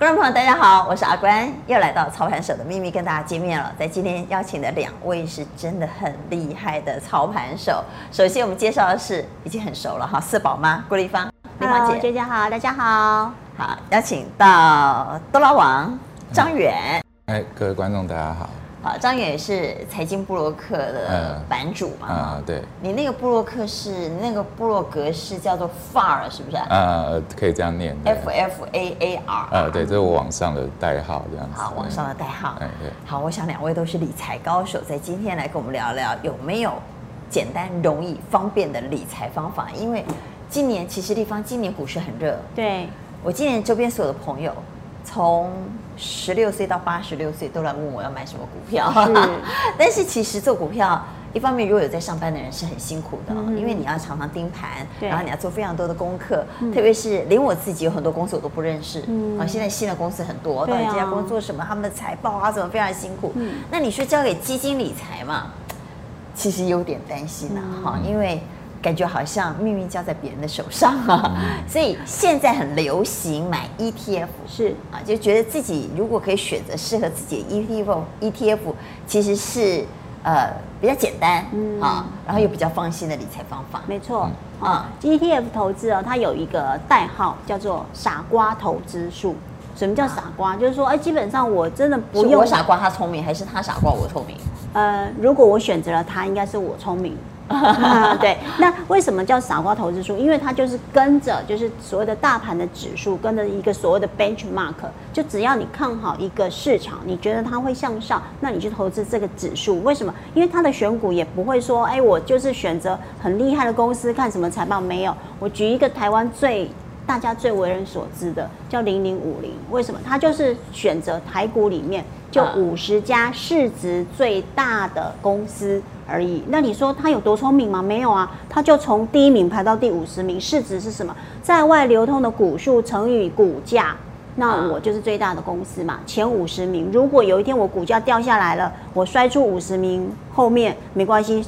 观众朋友，大家好，我是阿关，又来到操盘手的秘密跟大家见面了。在今天邀请的两位是真的很厉害的操盘手。首先我们介绍的是已经很熟了哈，四宝妈郭丽芳，丽芳姐，大家好，大家好，好，邀请到多拉王张远，哎，各位观众大家好。好，张远也是财经布洛克的版主嘛？啊、嗯，对。你那个布洛克是那个布洛格是叫做 FAR 是不是？啊，可以这样念。F F A A R。啊，对，这是我网上的代号，这样子。好，网上的代号。哎，对。好，我想两位都是理财高手，在今天来跟我们聊聊有没有简单、容易、方便的理财方法？因为今年其实地方今年股市很热。对。我今年周边所有的朋友。从十六岁到八十六岁都来问我要买什么股票，是 但是其实做股票，一方面如果有在上班的人是很辛苦的，嗯、因为你要常常盯盘，然后你要做非常多的功课，嗯、特别是连我自己有很多公司我都不认识，嗯、啊，现在新的公司很多，到底这家公司做什么，他们的财报啊怎么非常辛苦，嗯、那你说交给基金理财嘛，其实有点担心啊，哈、嗯，因为。感觉好像命运交在别人的手上啊，所以现在很流行买 ETF，是啊，就觉得自己如果可以选择适合自己的 ETF，ETF 其实是呃比较简单啊，然后又比较放心的理财方法。没错啊，ETF 投资啊，它有一个代号叫做“傻瓜投资术”。什么叫傻瓜？就是说，哎，基本上我真的不用。我傻瓜，他聪明，还是他傻瓜，我聪明？呃，如果我选择了他，应该是我聪明。对，那为什么叫傻瓜投资术？因为它就是跟着，就是所谓的大盘的指数，跟着一个所谓的 benchmark，就只要你看好一个市场，你觉得它会向上，那你去投资这个指数。为什么？因为它的选股也不会说，哎，我就是选择很厉害的公司，看什么财报没有。我举一个台湾最大家最为人所知的，叫零零五零。为什么？它就是选择台股里面就五十家市值最大的公司。而已。那你说他有多聪明吗？没有啊，他就从第一名排到第五十名，市值是什么？在外流通的股数乘以股价，那我就是最大的公司嘛。前五十名，如果有一天我股价掉下来了，我摔出五十名后面没关系，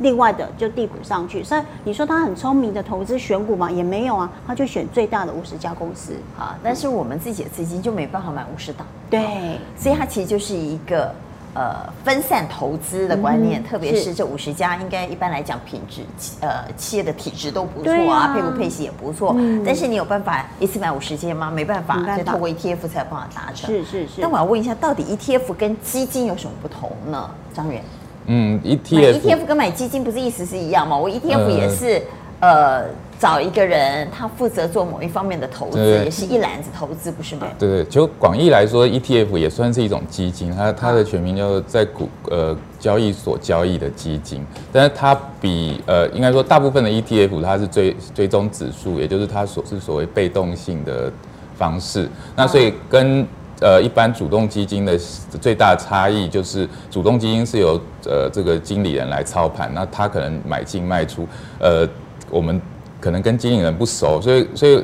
另外的就递补上去。所以你说他很聪明的投资选股嘛？也没有啊，他就选最大的五十家公司。啊，但是我们自己的资金就没办法买五十档。对，所以它其实就是一个。呃，分散投资的观念，嗯、特别是这五十家，应该一般来讲品质，呃，企业的体质都不错啊，啊配不配息也不错。嗯、但是你有办法一次买五十间吗？没办法，就透过 ETF 才有办法达成。是是是。但我要问一下，到底 ETF 跟基金有什么不同呢？张远。嗯，ETF。ETF 跟买基金不是意思是一样吗？我 ETF 也是，呃。呃找一个人，他负责做某一方面的投资，也是一篮子投资，不是吗？对对，就广义来说，ETF 也算是一种基金，它它的全名叫做在股呃交易所交易的基金，但是它比呃应该说大部分的 ETF 它是追追踪指数，也就是它所是所谓被动性的方式。那所以跟呃一般主动基金的最大差异就是，主动基金是由呃这个经理人来操盘，那他可能买进卖出，呃我们。可能跟经理人不熟，所以所以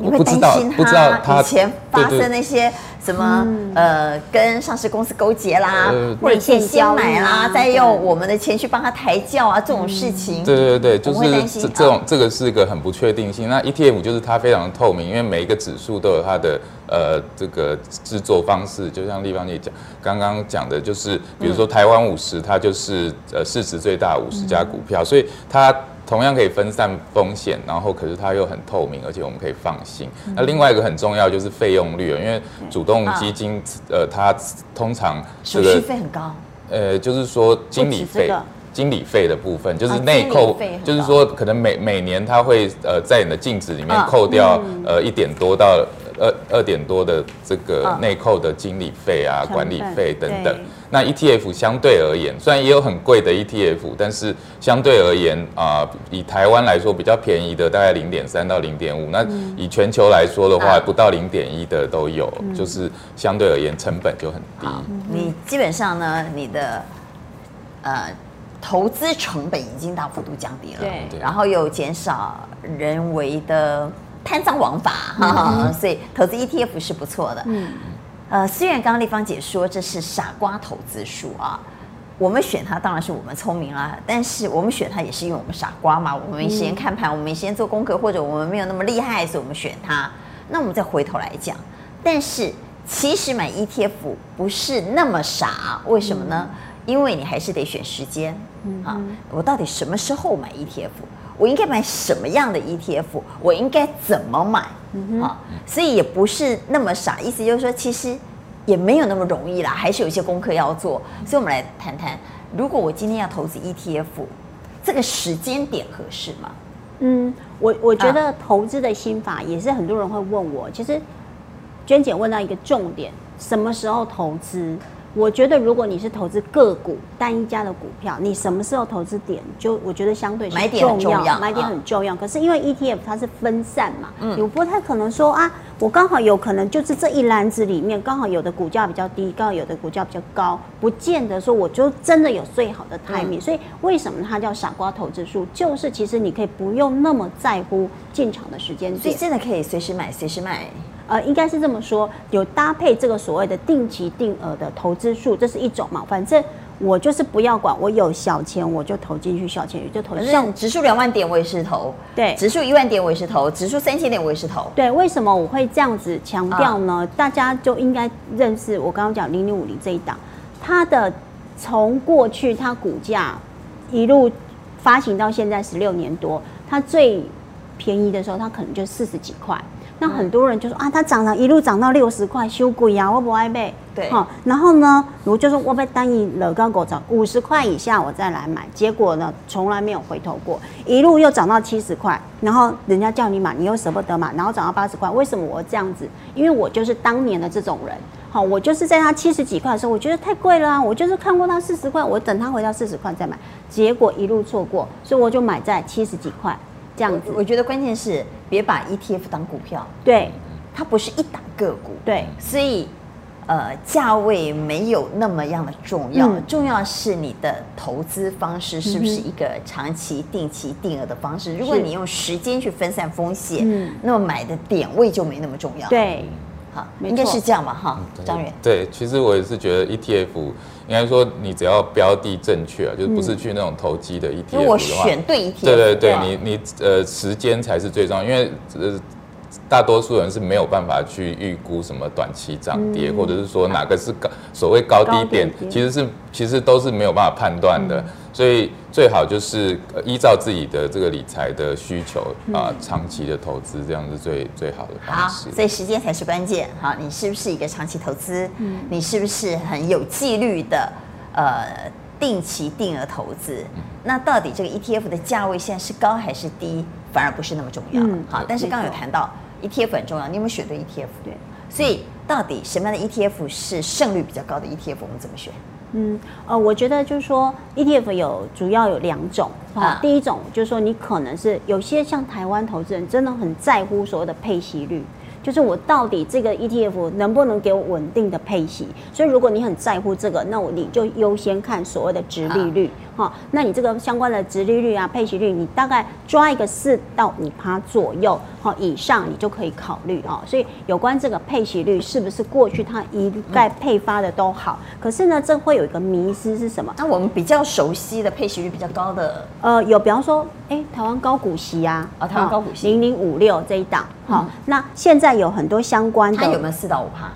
我不知道不知道他以前发生那些什么呃跟上市公司勾结啦，呃、或者先先买啦，再用我们的钱去帮他抬轿啊这种事情。对对对，就是这这种这个是一个很不确定性。那 ETF 就是它非常透明，因为每一个指数都有它的呃这个制作方式，就像立方姐讲刚刚讲的，就是比如说台湾五十，它就是呃市值最大五十家股票，所以它。同样可以分散风险，然后可是它又很透明，而且我们可以放心。嗯、那另外一个很重要就是费用率，因为主动基金，嗯、呃，它通常手续费很高。呃，就是说经理费，经理费的部分就是内扣，啊、就是说可能每每年它会呃在你的净值里面扣掉、呃一点多到二二点多的这个内扣的经理费啊、管理费等等。那 ETF 相对而言，虽然也有很贵的 ETF，但是相对而言啊、呃，以台湾来说比较便宜的大概零点三到零点五，那以全球来说的话，不到零点一的都有，嗯、就是相对而言成本就很低。你基本上呢，你的呃投资成本已经大幅度降低了，对，然后又减少人为的贪赃枉法，哈哈、嗯，所以投资 ETF 是不错的，嗯。呃，虽然刚刚丽芳姐说这是傻瓜投资术啊，我们选它当然是我们聪明啦，但是我们选它也是因为我们傻瓜嘛，我们没时间看盘，我们没时间做功课，或者我们没有那么厉害，所以我们选它。那我们再回头来讲，但是其实买 ETF 不是那么傻，为什么呢？嗯、因为你还是得选时间，嗯，啊，我到底什么时候买 ETF？我应该买什么样的 ETF？我应该怎么买？嗯哼，啊，所以也不是那么傻，意思就是说，其实也没有那么容易啦，还是有一些功课要做。所以，我们来谈谈，如果我今天要投资 ETF，这个时间点合适吗？嗯，我我觉得投资的心法也是很多人会问我。其实，娟姐问到一个重点：什么时候投资？我觉得，如果你是投资个股单一家的股票，你什么时候投资点就我觉得相对是重要，买点很重要。可是因为 ETF 它是分散嘛，嗯，你不太可能说啊，我刚好有可能就是这一篮子里面刚好有的股价比较低，刚好有的股价比较高，不见得说我就真的有最好的 timing。所以为什么它叫傻瓜投资术？就是其实你可以不用那么在乎进场的时间点，所以真的可以随时买，随时卖。呃，应该是这么说，有搭配这个所谓的定期定额的投资数，这是一种嘛。反正我就是不要管，我有小钱我就投进去，小钱就投。像指数两万点我也是投，对，指数一万点我也是投，指数三千点我也是投。对，为什么我会这样子强调呢？啊、大家就应该认识我刚刚讲零零五零这一档，它的从过去它股价一路发行到现在十六年多，它最便宜的时候它可能就四十几块。那很多人就说啊，它涨了一路涨到六十块，修贵啊，我不爱买。对，好，然后呢，我就说我被单一乐高狗涨五十块以下，我再来买。结果呢，从来没有回头过，一路又涨到七十块，然后人家叫你买，你又舍不得买，然后涨到八十块。为什么我这样子？因为我就是当年的这种人。好，我就是在它七十几块的时候，我觉得太贵了啊，我就是看过它四十块，我等它回到四十块再买。结果一路错过，所以我就买在七十几块。这样子我，我觉得关键是别把 ETF 当股票，对，它不是一档个股，对，所以呃价位没有那么样的重要，嗯、重要是你的投资方式是不是一个长期定期定额的方式？嗯、如果你用时间去分散风险，嗯，那么买的点位就没那么重要，对。应该是这样吧，哈，张远。对，其实我也是觉得 ETF 应该说，你只要标的正确啊，就是不是去那种投机的 ETF 的话，我选对 ETF，对对对，你你呃时间才是最重要，因为呃。大多数人是没有办法去预估什么短期涨跌，嗯、或者是说哪个是高所谓高低点，其实是其实都是没有办法判断的。嗯、所以最好就是依照自己的这个理财的需求啊，嗯、长期的投资，这样是最最好的方式。好，所以时间才是关键。好，你是不是一个长期投资？嗯、你是不是很有纪律的呃定期定额投资？嗯、那到底这个 ETF 的价位现在是高还是低，反而不是那么重要。嗯、好，但是刚刚有谈到。ETF 很重要，你有没有选对 ETF？对，所以到底什么样的 ETF 是胜率比较高的 ETF？我们怎么选？嗯，呃，我觉得就是说 ETF 有主要有两种啊。第一种就是说你可能是有些像台湾投资人真的很在乎所谓的配息率。就是我到底这个 ETF 能不能给我稳定的配息？所以如果你很在乎这个，那我你就优先看所谓的殖利率哈。那你这个相关的殖利率啊、配息率，你大概抓一个四到五趴左右哈以上，你就可以考虑哦。所以有关这个配息率是不是过去它一概配发的都好？可是呢，这会有一个迷失是什么？那我们比较熟悉的配息率比较高的，呃，有比方说，哎，台湾高股息啊，啊，台湾高股息零零五六这一档。好，那现在有很多相关的，它有没有四到五趴？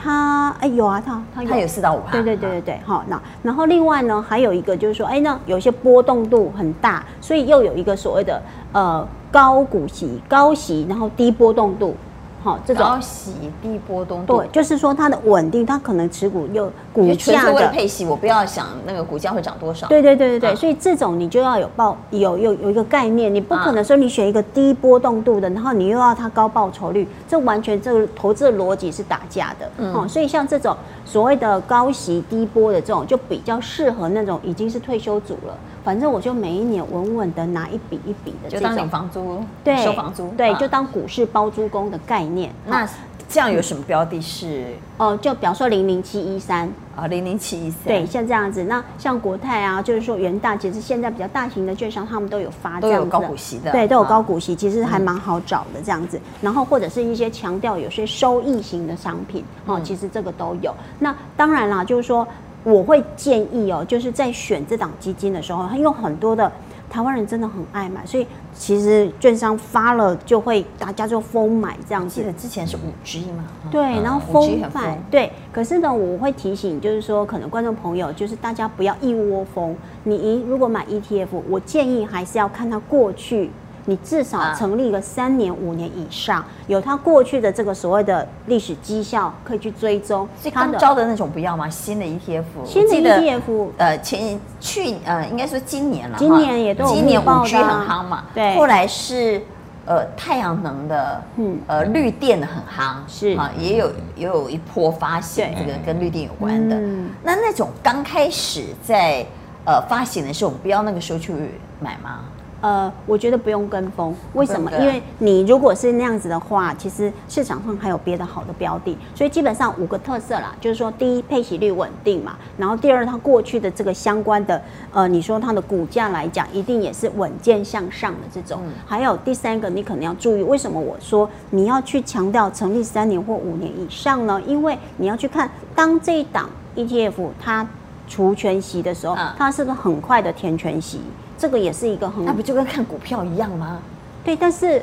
它哎有啊，它它有四到五趴。对对对对对，好，那然后另外呢，还有一个就是说，哎，那有些波动度很大，所以又有一个所谓的呃高股息、高息，然后低波动度。好，这种高息低波动度，对，就是说它的稳定，它可能持股又股价的配息，我不要想那个股价会涨多少。对对对对对，啊、所以这种你就要有报有有有一个概念，你不可能说你选一个低波动度的，然后你又要它高报酬率，这完全这个投资的逻辑是打架的。嗯，哦，所以像这种所谓的高息低波的这种，就比较适合那种已经是退休族了。反正我就每一年稳稳的拿一笔一笔的，就当领房租，对，收房租，对，就当股市包租公的概念。那这样有什么标的是？哦，就比方说零零七一三啊，零零七一三，对，像这样子。那像国泰啊，就是说元大，其实现在比较大型的券商，他们都有发这样子的，都有高股息的，对，都有高股息，其实还蛮好找的这样子。然后或者是一些强调有些收益型的商品，哦，其实这个都有。那当然啦，就是说。我会建议哦，就是在选这档基金的时候，它有很多的台湾人真的很爱买，所以其实券商发了就会大家就疯买这样子。记得之前是五 G 嘛？对，然后疯买。对，可是呢，我会提醒，就是说，可能观众朋友，就是大家不要一窝蜂。你如果买 ETF，我建议还是要看它过去。你至少成立个三年五年以上，有他过去的这个所谓的历史绩效可以去追踪。是刚招的那种不要吗？新的 ETF，新的 ETF，呃，前去呃，应该说今年了，今年也都有今年五 G 很夯嘛，对。后来是呃太阳能的，嗯，呃绿电的很夯，是啊，也有也有一波发行这个跟绿电有关的。嗯那那种刚开始在呃发行的时候，我们不要那个时候去买吗？呃，我觉得不用跟风，为什么？因为你如果是那样子的话，其实市场上还有别的好的标的，所以基本上五个特色啦，就是说，第一，配息率稳定嘛，然后第二，它过去的这个相关的，呃，你说它的股价来讲，一定也是稳健向上的这种。还有第三个，你可能要注意，为什么我说你要去强调成立三年或五年以上呢？因为你要去看，当这一档 ETF 它除权息的时候，它是不是很快的填权息。这个也是一个很，那不就跟看股票一样吗？对，但是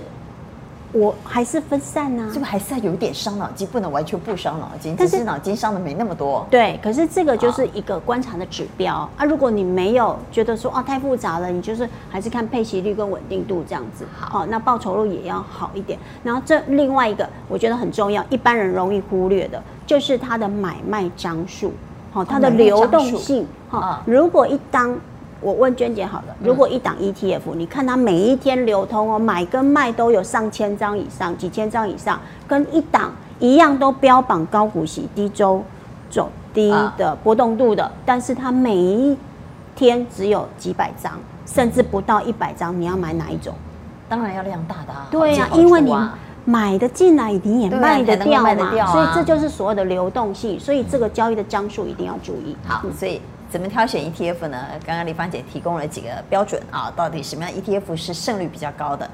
我还是分散呢、啊，是不是还是要有一点伤脑筋，不能完全不伤脑筋，但是脑筋伤的没那么多。对，可是这个就是一个观察的指标啊。如果你没有觉得说啊太复杂了，你就是还是看配息率跟稳定度这样子。好，那报酬率也要好一点。然后这另外一个我觉得很重要，一般人容易忽略的就是它的买卖张数，好，它的流动性。好，如果一当我问娟姐好了，如果一档 ETF，你看它每一天流通哦，买跟卖都有上千张以上，几千张以上，跟一档一样都标榜高股息、低周走低的波动度的，但是它每一天只有几百张，甚至不到一百张，你要买哪一种？当然要量大的啊。对呀，因为你买的进来，你也卖得掉嘛，所以这就是所谓的流动性，所以这个交易的张数一定要注意。好，所以。怎么挑选 ETF 呢？刚刚丽芳姐提供了几个标准啊，到底什么样 ETF 是胜率比较高的？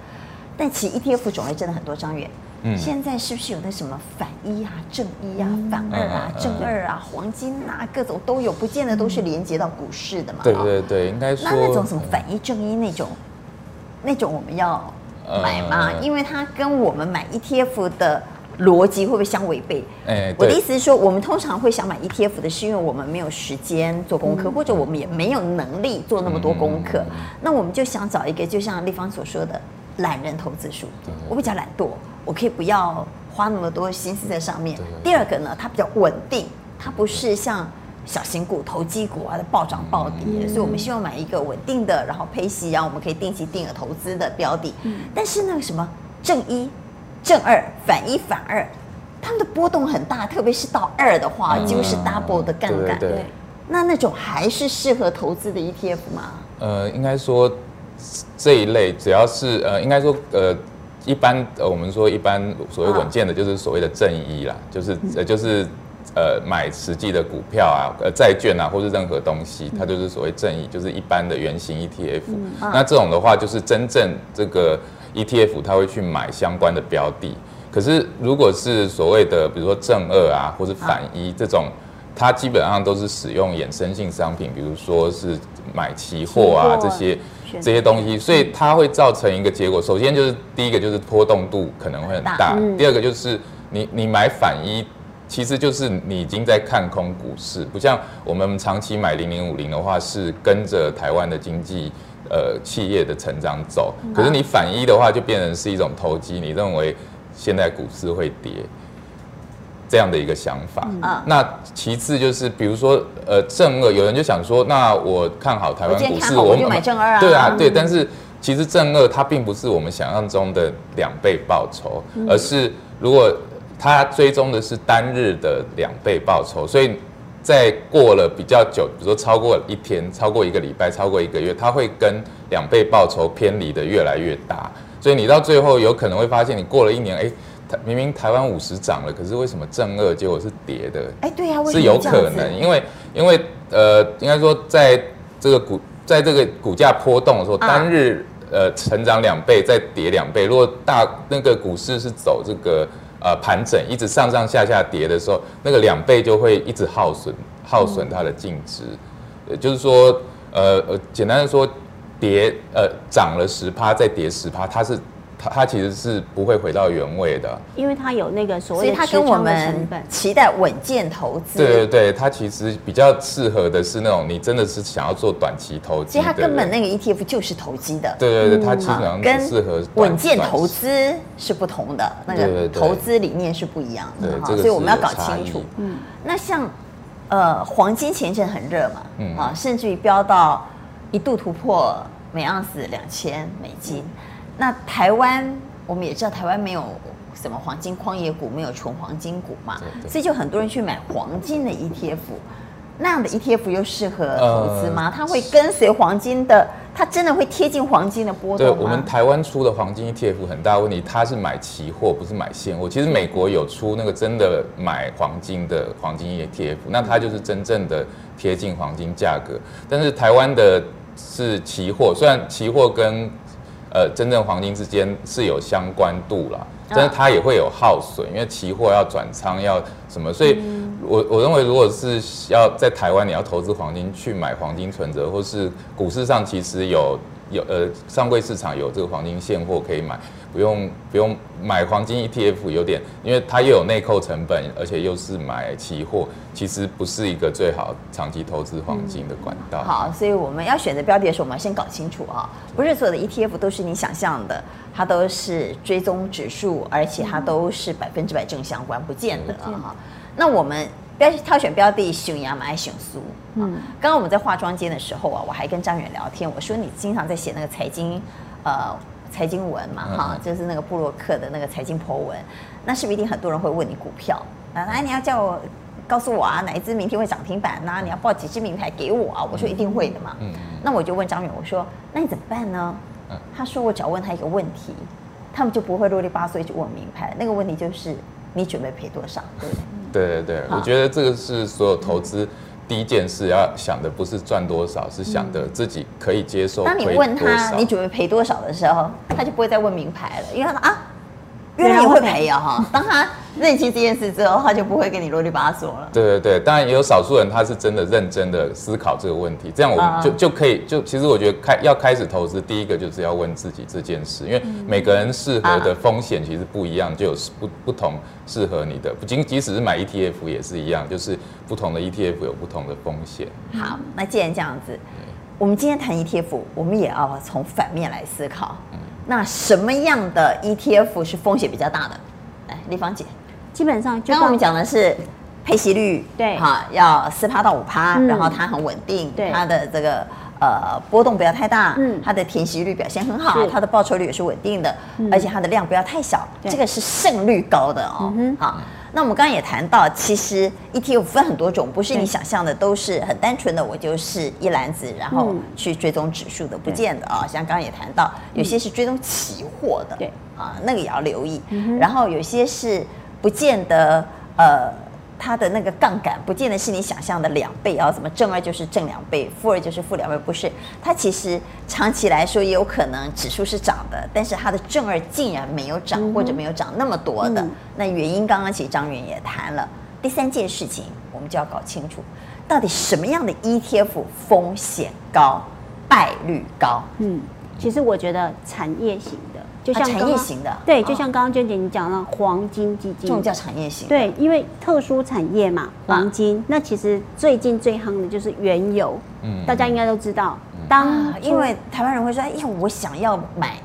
但其实 ETF 种类真的很多，张远。嗯。现在是不是有那什么反一啊、正一啊、反二啊、正二啊、黄金啊，各种都有，不见得都是连接到股市的嘛？对对对，应该说。那那种什么反一、正一那种，那种我们要买吗？因为它跟我们买 ETF 的。逻辑会不会相违背？哎，我的意思是说，我们通常会想买 ETF 的，是因为我们没有时间做功课，嗯、或者我们也没有能力做那么多功课。嗯、那我们就想找一个，就像立方所说的，懒人投资书。我比较懒惰，我可以不要花那么多心思在上面。第二个呢，它比较稳定，它不是像小型股、投机股啊的暴涨暴跌。嗯、所以我们希望买一个稳定的，然后配息，然后我们可以定期定额投资的标的。嗯、但是那个什么正一。正二反一反二，他们的波动很大，特别是到二的话，几乎是 double 的杠杆。对，那那种还是适合投资的 ETF 吗？呃，应该说这一类只要是呃，应该说呃，一般呃，我们说一般所谓稳健的，就是所谓的正一啦，就是呃，就是呃，买实际的股票啊，呃，债券啊，或是任何东西，它就是所谓正一，就是一般的原型 ETF。那这种的话，就是真正这个。ETF 它会去买相关的标的，可是如果是所谓的比如说正二啊，或是反一这种，它基本上都是使用衍生性商品，比如说是买期货啊这些这些东西，所以它会造成一个结果。首先就是第一个就是波动度可能会很大，第二个就是你你买反一，其实就是你已经在看空股市，不像我们长期买零零五零的话是跟着台湾的经济。呃，企业的成长走，可是你反一的话，就变成是一种投机。你认为现在股市会跌，这样的一个想法。嗯、那其次就是，比如说，呃，正二，有人就想说，那我看好台湾股市，我，我就买正二啊。对啊，对。但是其实正二它并不是我们想象中的两倍报酬，而是如果它追踪的是单日的两倍报酬，所以。在过了比较久，比如说超过一天、超过一个礼拜、超过一个月，它会跟两倍报酬偏离的越来越大，所以你到最后有可能会发现，你过了一年，哎，明明台湾五十涨了，可是为什么正二结果是跌的？哎，对呀，是有可能，因为因为呃，应该说在这个股在这个股价波动的时候，单日呃成长两倍，再跌两倍，如果大那个股市是走这个。呃，盘整一直上上下下跌的时候，那个两倍就会一直耗损，耗损它的净值。也，就是说，呃呃，简单的说，跌呃涨了十趴再跌十趴，它是。它它其实是不会回到原位的，因为它有那个所谓的，所以它跟我们期待稳健投资。对对对，它其实比较适合的是那种你真的是想要做短期投资。其实它根本那个 ETF 就是投机的。对对对，它基本上跟适合稳健投资是不同的，那个投资理念是不一样的哈。所以我们要搞清楚。嗯，那像呃黄金前一阵很热嘛，嗯啊，甚至于飙到一度突破每盎司两千美金。那台湾，我们也知道台湾没有什么黄金矿业股，没有纯黄金股嘛，所以就很多人去买黄金的 ETF。那样的 ETF 又适合投资吗？它会跟随黄金的，它真的会贴近黄金的波动吗？对，我们台湾出的黄金 ETF 很大问题，它是买期货，不是买现货。其实美国有出那个真的买黄金的黄金 ETF，那它就是真正的贴近黄金价格。但是台湾的是期货，虽然期货跟呃，真正黄金之间是有相关度啦，但是它也会有耗损，因为期货要转仓要什么，所以我我认为，如果是要在台湾你要投资黄金，去买黄金存折，或是股市上其实有有呃上柜市场有这个黄金现货可以买。不用不用买黄金 ETF，有点，因为它又有内扣成本，而且又是买期货，其实不是一个最好长期投资黄金的管道。嗯、好，所以我们要选择标的的时候，我们要先搞清楚啊，不是所有的 ETF 都是你想象的，它都是追踪指数，而且它都是百分之百正相关，不见得啊。嗯、那我们标挑选标的，选亚买选苏。嗯，刚刚我们在化妆间的时候啊，我还跟张远聊天，我说你经常在写那个财经，呃。财经文嘛，哈，就是那个布洛克的那个财经 po 文，那是不是一定很多人会问你股票？啊，来，你要叫我告诉我啊，哪一支明天会涨停板呐？你要报几只名牌给我啊？我说一定会的嘛。嗯，那我就问张远，我说那你怎么办呢？他说我只要问他一个问题，他们就不会啰里吧嗦一直问名牌。那个问题就是你准备赔多少？对对对对，我觉得这个是所有投资。第一件事要想的不是赚多少，是想的自己可以接受。当你问他你准备赔多少的时候，他就不会再问名牌了，因为他说啊。原来你会赔呀哈！当他认清这件事之后，他就不会跟你啰里吧嗦了。对对对，当然也有少数人，他是真的认真的思考这个问题，这样我们就就可以就其实我觉得开要开始投资，第一个就是要问自己这件事，因为每个人适合的风险其实不一样，就有不不同适合你的，不仅即使是买 ETF 也是一样，就是不同的 ETF 有不同的风险。好，那既然这样子，我们今天谈 ETF，我们也要从反面来思考。那什么样的 ETF 是风险比较大的？来，丽芳姐，基本上就刚刚我们讲的是配息率，对，哈，要四趴到五趴，然后它很稳定，对，它的这个呃波动不要太大，嗯，它的填息率表现很好，它的报酬率也是稳定的，而且它的量不要太小，这个是胜率高的哦，好。那我们刚刚也谈到，其实 ETF 分很多种，不是你想象的都是很单纯的，我就是一篮子，然后去追踪指数的，不见得啊。像刚刚也谈到，有些是追踪期货的，对。啊，那个也要留意。然后有些是不见得呃。它的那个杠杆不见得是你想象的两倍啊，怎么正二就是正两倍，负二就是负两倍，不是。它其实长期来说也有可能指数是涨的，但是它的正二竟然没有涨，或者没有涨那么多的。那原因刚刚其实张远也谈了。第三件事情，我们就要搞清楚，到底什么样的 ETF 风险高、败率高？嗯，其实我觉得产业型。就像产业型的，对，就像刚刚娟姐你讲的黄金基金，这种叫产业型。对，因为特殊产业嘛，黄金。那其实最近最夯的就是原油，嗯，大家应该都知道。当因为台湾人会说，哎，我想要买，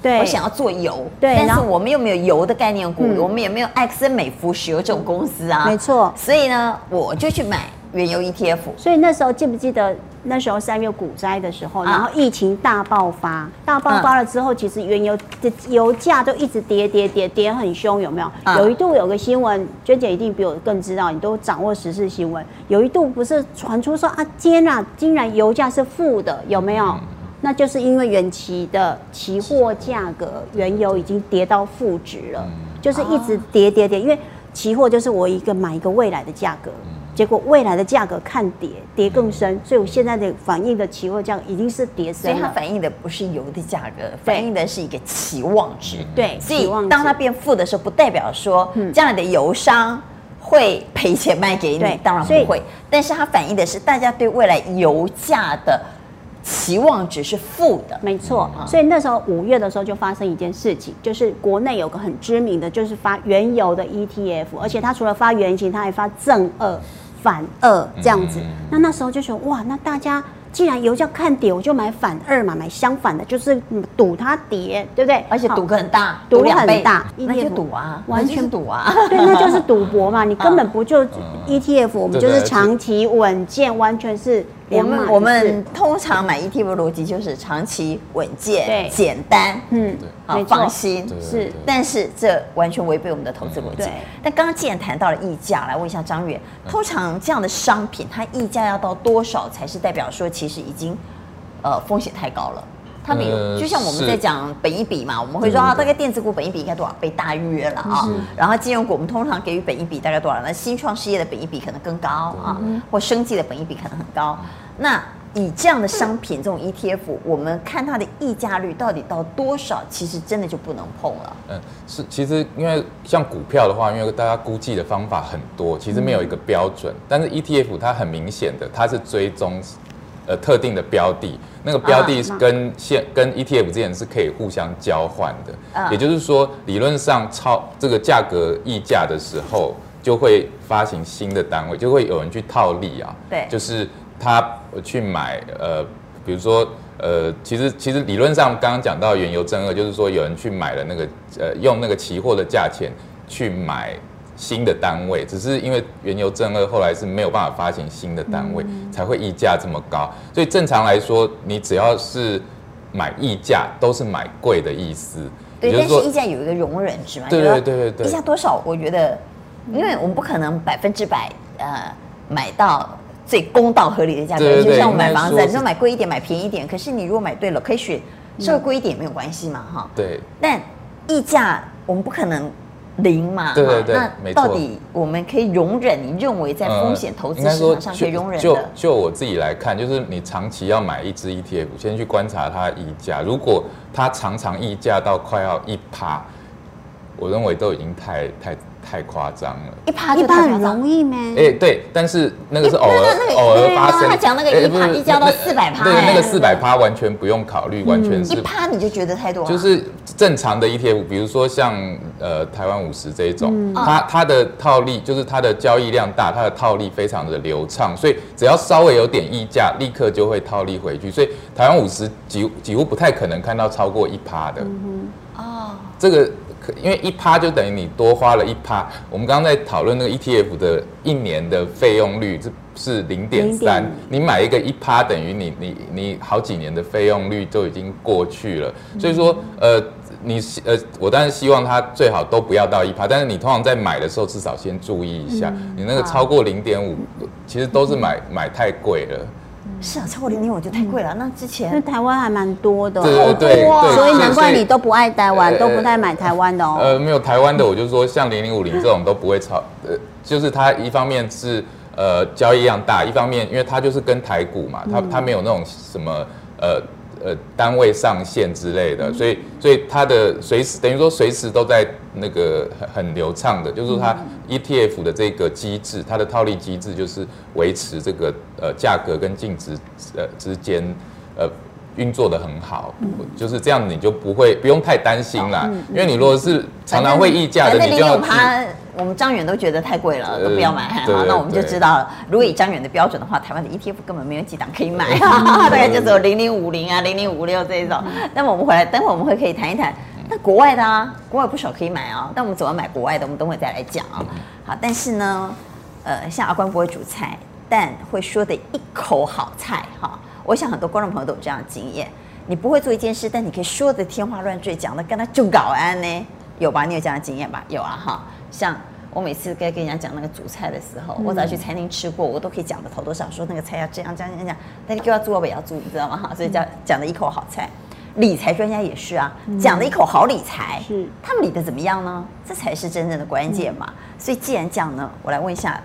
对，我想要做油，对，但是我们又没有油的概念股，我们也没有埃克森美孚石油这种公司啊，没错。所以呢，我就去买原油 ETF。所以那时候记不记得？那时候三月股灾的时候，然后疫情大爆发，大爆发了之后，其实原油的油价都一直跌跌跌跌很凶，有没有？有一度有个新闻，娟姐一定比我更知道，你都掌握时事新闻。有一度不是传出说啊，天啊，竟然油价是负的，有没有？那就是因为远期的期货价格，原油已经跌到负值了，就是一直跌跌跌，因为期货就是我一个买一个未来的价格。结果未来的价格看跌，跌更深，所以我现在的反映的期货价格已经是跌深了。所以它反映的不是油的价格，反映的是一个期望值。对，所以当它变负的时候，不代表说将来的油商会赔钱卖给你，当然不会。但是它反映的是大家对未来油价的期望值是负的。没错，所以那时候五月的时候就发生一件事情，就是国内有个很知名的，就是发原油的 ETF，而且它除了发原型，它还发正二、反二这样子。那那时候就说哇，那大家。既然油价看跌，我就买反二嘛，买相反的，就是赌它跌，对不对？而且赌个很大，赌很大，那就赌啊，完全赌啊，对，那就是赌博嘛，你根本不就 ETF，我们就是长期稳健，完全是。我们我们通常买 ETF 的逻辑就是长期稳健、简单，嗯，好放心。是，但是这完全违背我们的投资逻辑。但刚刚既然谈到了溢价，来问一下张远，通常这样的商品，它溢价要到多少才是代表说其实已经呃风险太高了？它没有，就像我们在讲本一比嘛，我们会说啊，大概电子股本一比应该多少倍？大约了啊。然后金融股我们通常给予本一比大概多少？那新创事业的本一比可能更高啊，或生技的本一比可能很高。那以这样的商品，这种 ETF，我们看它的溢价率到底到多少，其实真的就不能碰了。嗯，是，其实因为像股票的话，因为大家估计的方法很多，其实没有一个标准。但是 ETF 它很明显的，它是追踪呃特定的标的。那个标的是跟现跟 ETF 之间是可以互相交换的，也就是说，理论上超这个价格溢价的时候，就会发行新的单位，就会有人去套利啊。对，就是他去买呃，比如说呃，其实其实理论上刚刚讲到原油正二，就是说有人去买了那个呃，用那个期货的价钱去买。新的单位，只是因为原油正二后来是没有办法发行新的单位，嗯、才会溢价这么高。所以正常来说，你只要是买溢价，都是买贵的意思。对，但是溢价有一个容忍值嘛？对对对对对。溢价多少？我觉得，因为我们不可能百分之百呃买到最公道合理的价格。对对对，就像我们买房子，你说买贵一点，买便宜一点。可是你如果买对了，可以选稍微贵一点也没有关系嘛，哈。对。但溢价我们不可能。零嘛，对对对，那到底我们可以容忍？你认为在风险投资市场上可以容忍的？就就我自己来看，就是你长期要买一支 ETF，先去观察它溢价。如果它常常溢价到快要一趴，我认为都已经太太。太夸张了，一趴一趴很容易吗？哎，对，但是那个是偶尔偶尔发生。他讲那个一趴一交到四百趴，对，那个四百趴完全不用考虑，完全是一趴你就觉得太多。就是正常的 ETF，比如说像呃台湾五十这一种，它它的套利就是它的交易量大，它的套利非常的流畅，所以只要稍微有点溢价，立刻就会套利回去。所以台湾五十几几乎不太可能看到超过一趴的。哦，这个。因为一趴就等于你多花了一趴。我们刚刚在讨论那个 ETF 的一年的费用率，这是零点三。你买一个一趴，等于你你你好几年的费用率都已经过去了。所以说，呃，你呃，我当然希望它最好都不要到一趴，但是你通常在买的时候，至少先注意一下，你那个超过零点五，其实都是买买太贵了。是啊，超过零点五就太贵了。那之前，那台湾还蛮多的，对对对，所以难怪你都不爱台湾，都不太买台湾的哦。呃，没有台湾的，我就说像零零五零这种都不会超，呃，就是它一方面是呃交易量大，一方面因为它就是跟台股嘛，它它没有那种什么呃。呃，单位上限之类的，所以所以它的随时等于说随时都在那个很很流畅的，就是说它 ETF 的这个机制，它的套利机制就是维持这个呃价格跟净值呃之间呃运作的很好，就是这样，你就不会不用太担心啦，因为你如果是常常会溢价的，你就要。我们张远都觉得太贵了，都不要买哈。那我们就知道了，如果以张远的标准的话，台湾的 ETF 根本没有几档可以买，大概就只有零零五零啊、零零五六这一种。那么我们回来，等会我们会可以谈一谈。那国外的啊，国外不少可以买啊。但我们怎么买国外的，我们等会再来讲啊。好，但是呢，呃，像阿关不会煮菜，但会说的一口好菜哈。我想很多观众朋友都有这样的经验，你不会做一件事，但你可以说的天花乱坠，讲的跟他就搞安呢，有吧？你有这样的经验吧？有啊哈。像我每次该跟人家讲那个煮菜的时候，我只要去餐厅吃过，我都可以讲的头头上说那个菜要这样这样这样，但你给我做我也要做，你知道吗？哈，所以讲讲的一口好菜。理财专家也是啊，讲的一口好理财，是他们理的怎么样呢？这才是真正的关键嘛。所以既然讲呢，我来问一下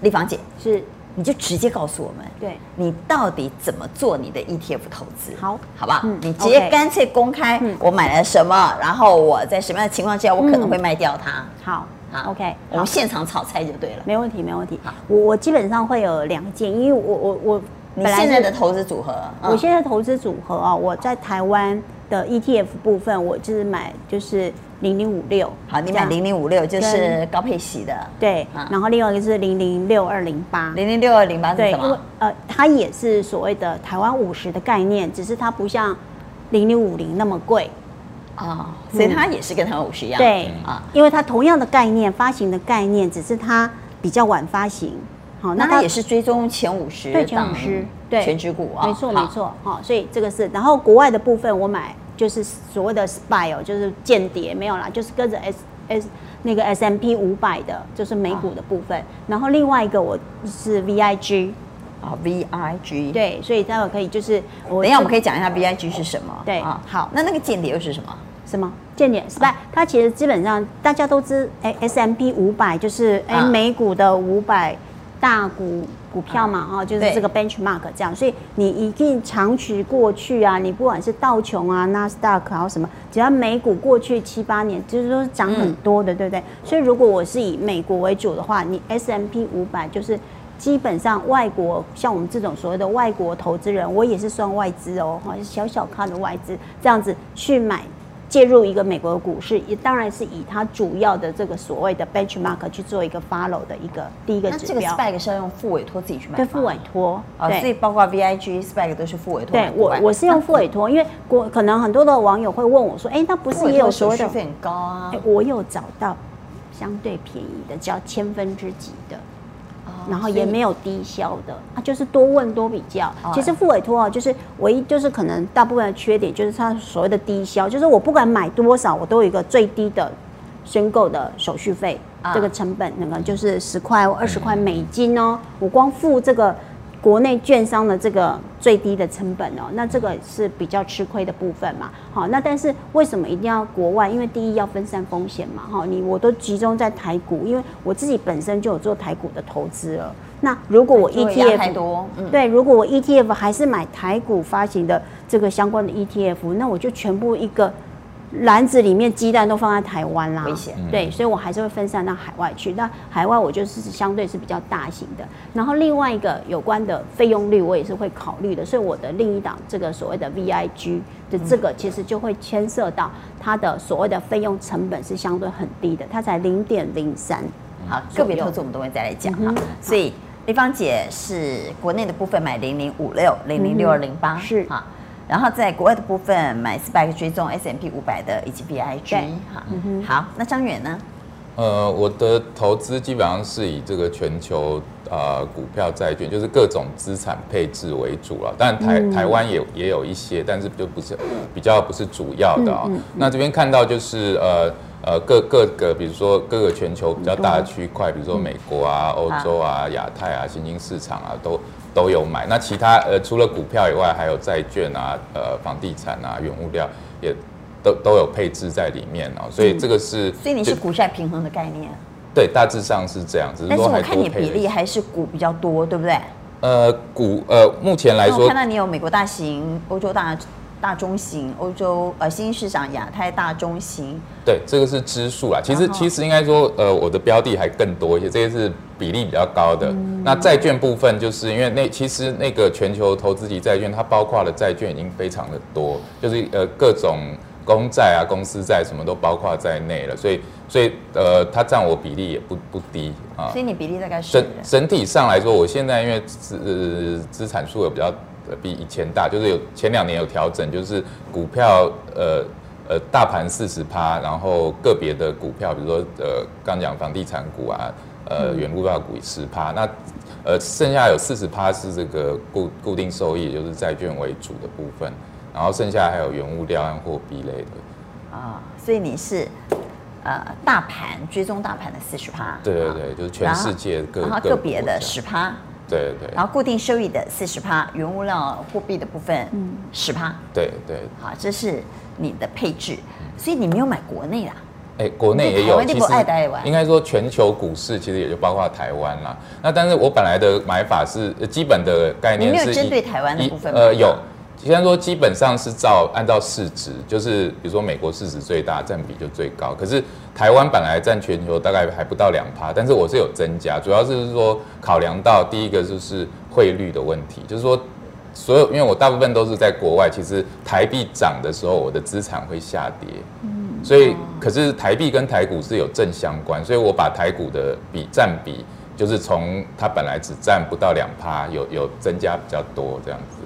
丽芳姐，是你就直接告诉我们，对你到底怎么做你的 ETF 投资？好，好吧，你直接干脆公开我买了什么，然后我在什么样的情况之下我可能会卖掉它。好。好，OK，我们现场炒菜就对了，没问题，没问题。好，我我基本上会有两件，因为我我我你现在的投资组合，我现在投资组合啊，我在台湾的 ETF 部分，我就是买就是零零五六。好，你买零零五六就是高配息的。对，然后另外一个是零零六二零八。零零六二零八是什么？呃，它也是所谓的台湾五十的概念，只是它不像零零五零那么贵。啊，所以它也是跟台湾五十一样。对啊，因为它同样的概念，发行的概念，只是它比较晚发行。好，那它也是追踪前五十，对前五十，对全指股啊，没错没错。好，所以这个是，然后国外的部分我买就是所谓的 SPY 哦，就是间谍没有啦，就是跟着 S S 那个 S M P 五百的，就是美股的部分。然后另外一个我是 VIG 啊，VIG 对，所以待会可以就是，等一下我们可以讲一下 VIG 是什么。对啊，好，那那个间谍又是什么？什么见点 SPY？它其实基本上大家都知，哎，S M P 五百就是哎美股的五百大股股票嘛，哈，就是这个 benchmark 这样。所以你一定长期过去啊，你不管是道琼啊、纳斯达克还有什么，只要美股过去七八年就是说涨很多的，对不对？所以如果我是以美国为主的话，你 S M P 五百就是基本上外国像我们这种所谓的外国投资人，我也是算外资哦，哈，小小看的外资这样子去买。介入一个美国股市，也当然是以它主要的这个所谓的 benchmark 去做一个 follow 的一个第一个指标。那这个 spec 是要用副委托自己去买？对，副委托。啊，所以包括 VIG、spec 都是副委托。对，我我是用副委托，因为国可能很多的网友会问我说：“哎，那不是也有所谓的费很高啊？”我有找到相对便宜的，只要千分之几的。然后也没有低消的，啊，就是多问多比较。其实付委托啊，就是唯一就是可能大部分的缺点就是它所谓的低消，就是我不管买多少，我都有一个最低的申购的手续费，这个成本那个就是十块或二十块美金哦，我光付这个。国内券商的这个最低的成本哦，那这个是比较吃亏的部分嘛。好，那但是为什么一定要国外？因为第一要分散风险嘛。哈，你我都集中在台股，因为我自己本身就有做台股的投资了。那如果我 ETF 多，嗯，对，如果我 ETF 还是买台股发行的这个相关的 ETF，那我就全部一个。篮子里面鸡蛋都放在台湾啦，危险。对，所以我还是会分散到海外去。那海外我就是相对是比较大型的。然后另外一个有关的费用率，我也是会考虑的。所以我的另一档这个所谓的 VIG 的这个，其实就会牵涉到它的所谓的费用成本是相对很低的，它才零点零三。好，个别投资我们都会再来讲哈。所以丽芳姐是国内的部分买零零五六零零六二零八是哈。然后在国外的部分买 SPAC 追踪 S M P 五百的以及 B I G 哈，好，那张远呢？呃，我的投资基本上是以这个全球呃股票债券，就是各种资产配置为主了。但台台湾也也有一些，但是就不是比较不是主要的啊、哦。那这边看到就是呃呃各各个，比如说各个全球比较大的区块，比如说美国啊、欧洲啊、亚太啊、新兴市场啊都。都有买，那其他呃除了股票以外，还有债券啊、呃房地产啊、原物料也都都有配置在里面哦，所以这个是，所以你是股债平衡的概念，对，大致上是这样子。但是我看你比例还是股比较多，对不对？呃，股呃目前来说，我看到你有美国大型、欧洲大。大中型欧洲呃新兴市场亚太大中型，对，这个是支数啦。其实其实应该说呃我的标的还更多一些，这些是比例比较高的。嗯、那债券部分就是因为那其实那个全球投资级债券它包括的债券已经非常的多，就是呃各种公债啊、公司债什么都包括在内了，所以所以呃它占我比例也不不低啊。所以你比例大概是整整体上来说，我现在因为资资产数额比较。比以前大，就是有前两年有调整，就是股票呃呃大盘四十趴，然后个别的股票，比如说呃刚讲房地产股啊，呃原物料股十趴，那呃剩下有四十趴是这个固固定收益，就是债券为主的部分，然后剩下还有原物料和货币类的。啊，所以你是呃大盘追踪大盘的四十趴，对对对，就是全世界各然后个别的十趴。对对，然后固定收益的四十趴，原物料货币的部分嗯十趴，对对，好，这是你的配置，所以你没有买国内啦？哎，国内也有，其实应该说全球股市其实也就包括台湾啦。那但是我本来的买法是基本的概念是，你没有针对台湾的部分吗？呃，有虽然说基本上是照按照市值，就是比如说美国市值最大，占比就最高。可是台湾本来占全球大概还不到两趴，但是我是有增加，主要是说考量到第一个就是汇率的问题，就是说所有因为我大部分都是在国外，其实台币涨的时候，我的资产会下跌。嗯，所以可是台币跟台股是有正相关，所以我把台股的比占比，就是从它本来只占不到两趴，有有增加比较多这样子。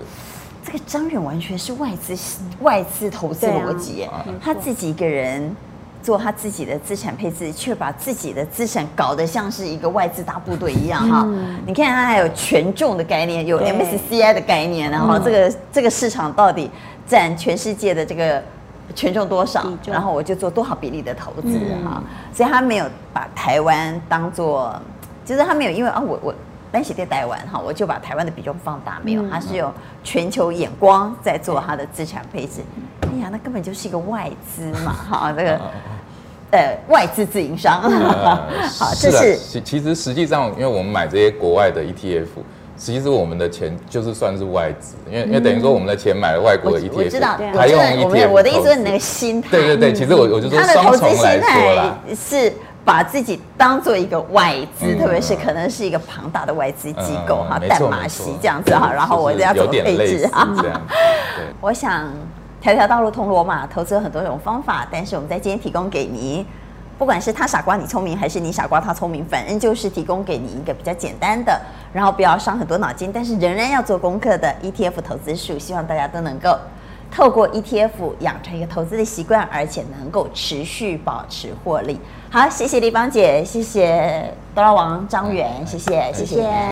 这个张远完全是外资外资投资逻辑，啊、他自己一个人做他自己的资产配置，却把自己的资产搞得像是一个外资大部队一样哈。嗯、你看他还有权重的概念，有 MSCI 的概念，然后这个这个市场到底占全世界的这个权重多少，然后我就做多少比例的投资哈。嗯、所以他没有把台湾当做，就是他没有因为啊我我。单写在台湾哈，我就把台湾的比重放大，没有，它是有全球眼光在做它的资产配置。哎呀，那根本就是一个外资嘛，哈，这个呃外资自营商。好，这是其其实实际上，因为我们买这些国外的 ETF，其实我们的钱就是算是外资，因为因为等于说我们的钱买了外国的 ETF，我知道，还用 ETF。我的意思是你那个心态，对对对，其实我我就说双重来说啦，是。把自己当做一个外资，特别是可能是一个庞大的外资机构哈，淡马锡这样子哈，然后我这样怎么配置啊？我想条条道路通罗马，投资有很多种方法，但是我们在今天提供给您，不管是他傻瓜你聪明，还是你傻瓜他聪明，反正就是提供给你一个比较简单的，然后不要伤很多脑筋，但是仍然要做功课的 ETF 投资术，希望大家都能够透过 ETF 养成一个投资的习惯，而且能够持续保持获利。好，谢谢立邦姐，谢谢哆啦王张远，谢谢，谢谢。